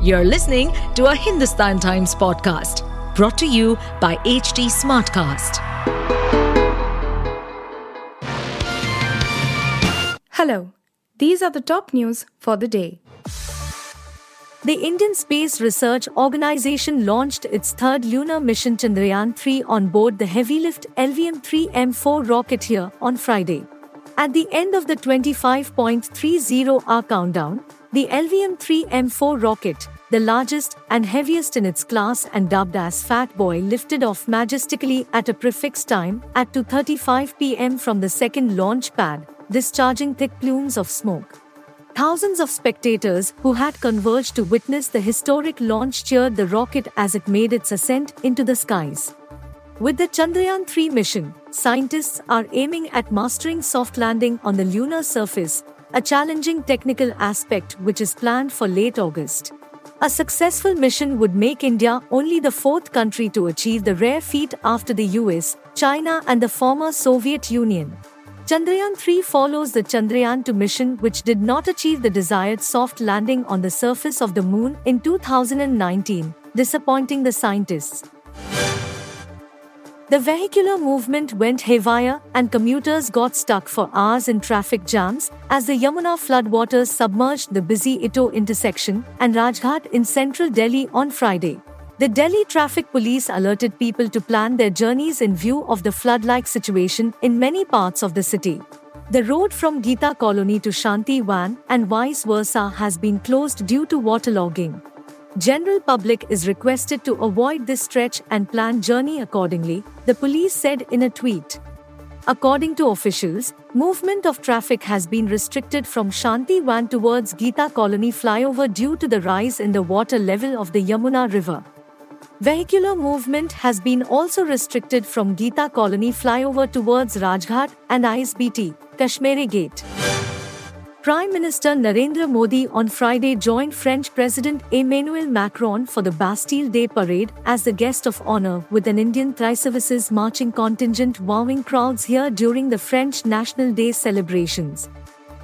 You're listening to a Hindustan Times podcast brought to you by HT Smartcast. Hello, these are the top news for the day. The Indian Space Research Organization launched its third lunar mission Chandrayaan 3 on board the heavy lift LVM 3 M4 rocket here on Friday. At the end of the 25.30 hour countdown, the LVM 3 M4 rocket, the largest and heaviest in its class and dubbed as Fat Boy, lifted off majestically at a prefix time at 2:35 p.m. from the second launch pad, discharging thick plumes of smoke. Thousands of spectators who had converged to witness the historic launch cheered the rocket as it made its ascent into the skies. With the Chandrayaan 3 mission, scientists are aiming at mastering soft landing on the lunar surface, a challenging technical aspect which is planned for late August. A successful mission would make India only the fourth country to achieve the rare feat after the US, China, and the former Soviet Union. Chandrayaan 3 follows the Chandrayaan 2 mission, which did not achieve the desired soft landing on the surface of the moon in 2019, disappointing the scientists. The vehicular movement went haywire and commuters got stuck for hours in traffic jams as the Yamuna floodwaters submerged the busy ITO intersection and Rajghat in central Delhi on Friday. The Delhi Traffic Police alerted people to plan their journeys in view of the flood like situation in many parts of the city. The road from Gita Colony to Shanti Van and vice versa has been closed due to waterlogging. General public is requested to avoid this stretch and plan journey accordingly, the police said in a tweet. According to officials, movement of traffic has been restricted from Shanti Van towards Gita Colony flyover due to the rise in the water level of the Yamuna River. Vehicular movement has been also restricted from Gita Colony flyover towards Rajghat and ISBT, Kashmiri Gate. Prime Minister Narendra Modi on Friday joined French President Emmanuel Macron for the Bastille Day parade as the guest of honor with an Indian Tri-Services marching contingent wowing crowds here during the French National Day celebrations.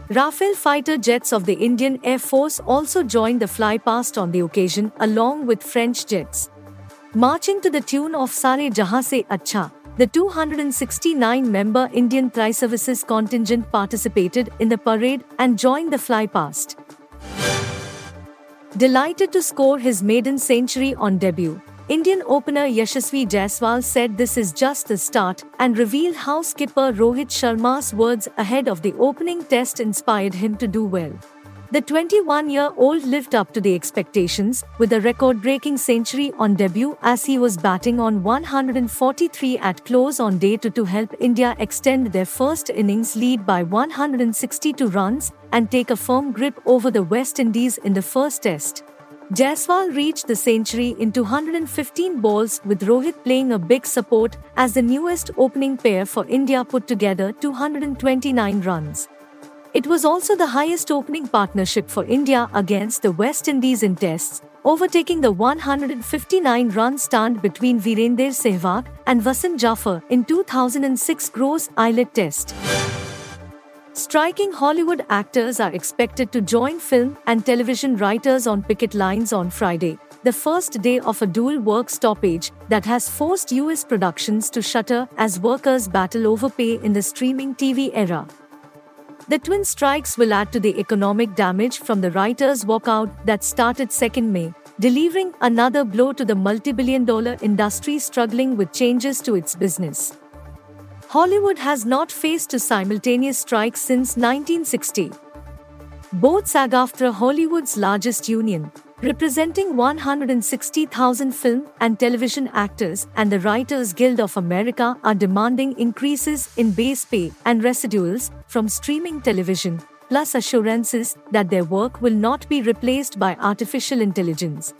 Rafale fighter jets of the Indian Air Force also joined the flypast on the occasion along with French jets. Marching to the tune of Sare Jahan Se Acha, the 269 member Indian Tri Services contingent participated in the parade and joined the flypast. Delighted to score his maiden century on debut, Indian opener Yashasvi Jaiswal said this is just the start and revealed how skipper Rohit Sharma's words ahead of the opening test inspired him to do well. The 21 year old lived up to the expectations with a record breaking century on debut as he was batting on 143 at close on day 2 to help India extend their first innings lead by 162 runs and take a firm grip over the West Indies in the first test. Jaiswal reached the century in 215 balls with Rohit playing a big support as the newest opening pair for India put together 229 runs. It was also the highest opening partnership for India against the West Indies in tests, overtaking the 159 run stand between Virender Sehwag and Wasim Jaffer in 2006 Gros Islet Test. Striking Hollywood actors are expected to join film and television writers on picket lines on Friday, the first day of a dual work stoppage that has forced US productions to shutter as workers battle over pay in the streaming TV era. The twin strikes will add to the economic damage from the writers' walkout that started 2nd May, delivering another blow to the multi-billion dollar industry struggling with changes to its business. Hollywood has not faced a simultaneous strike since 1960. Both SAG-AFTRA Hollywood's largest union, representing 160,000 film and television actors, and the Writers Guild of America are demanding increases in base pay and residuals from streaming television, plus assurances that their work will not be replaced by artificial intelligence.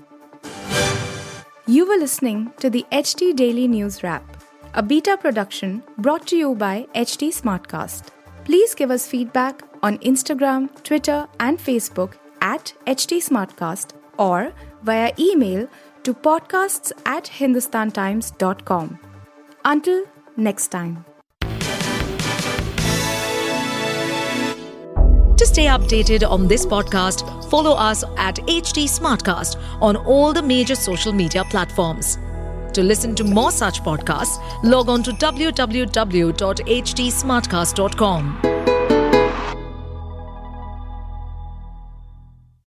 You were listening to the HT Daily News Wrap, a beta production brought to you by HT Smartcast. Please give us feedback on Instagram, Twitter, and Facebook at HT Smartcast or via email to podcasts at hindustantimes.com. Until next time. To stay updated on this podcast, follow us at HT Smartcast on all the major social media platforms. To listen to more such podcasts, log on to www.htsmartcast.com.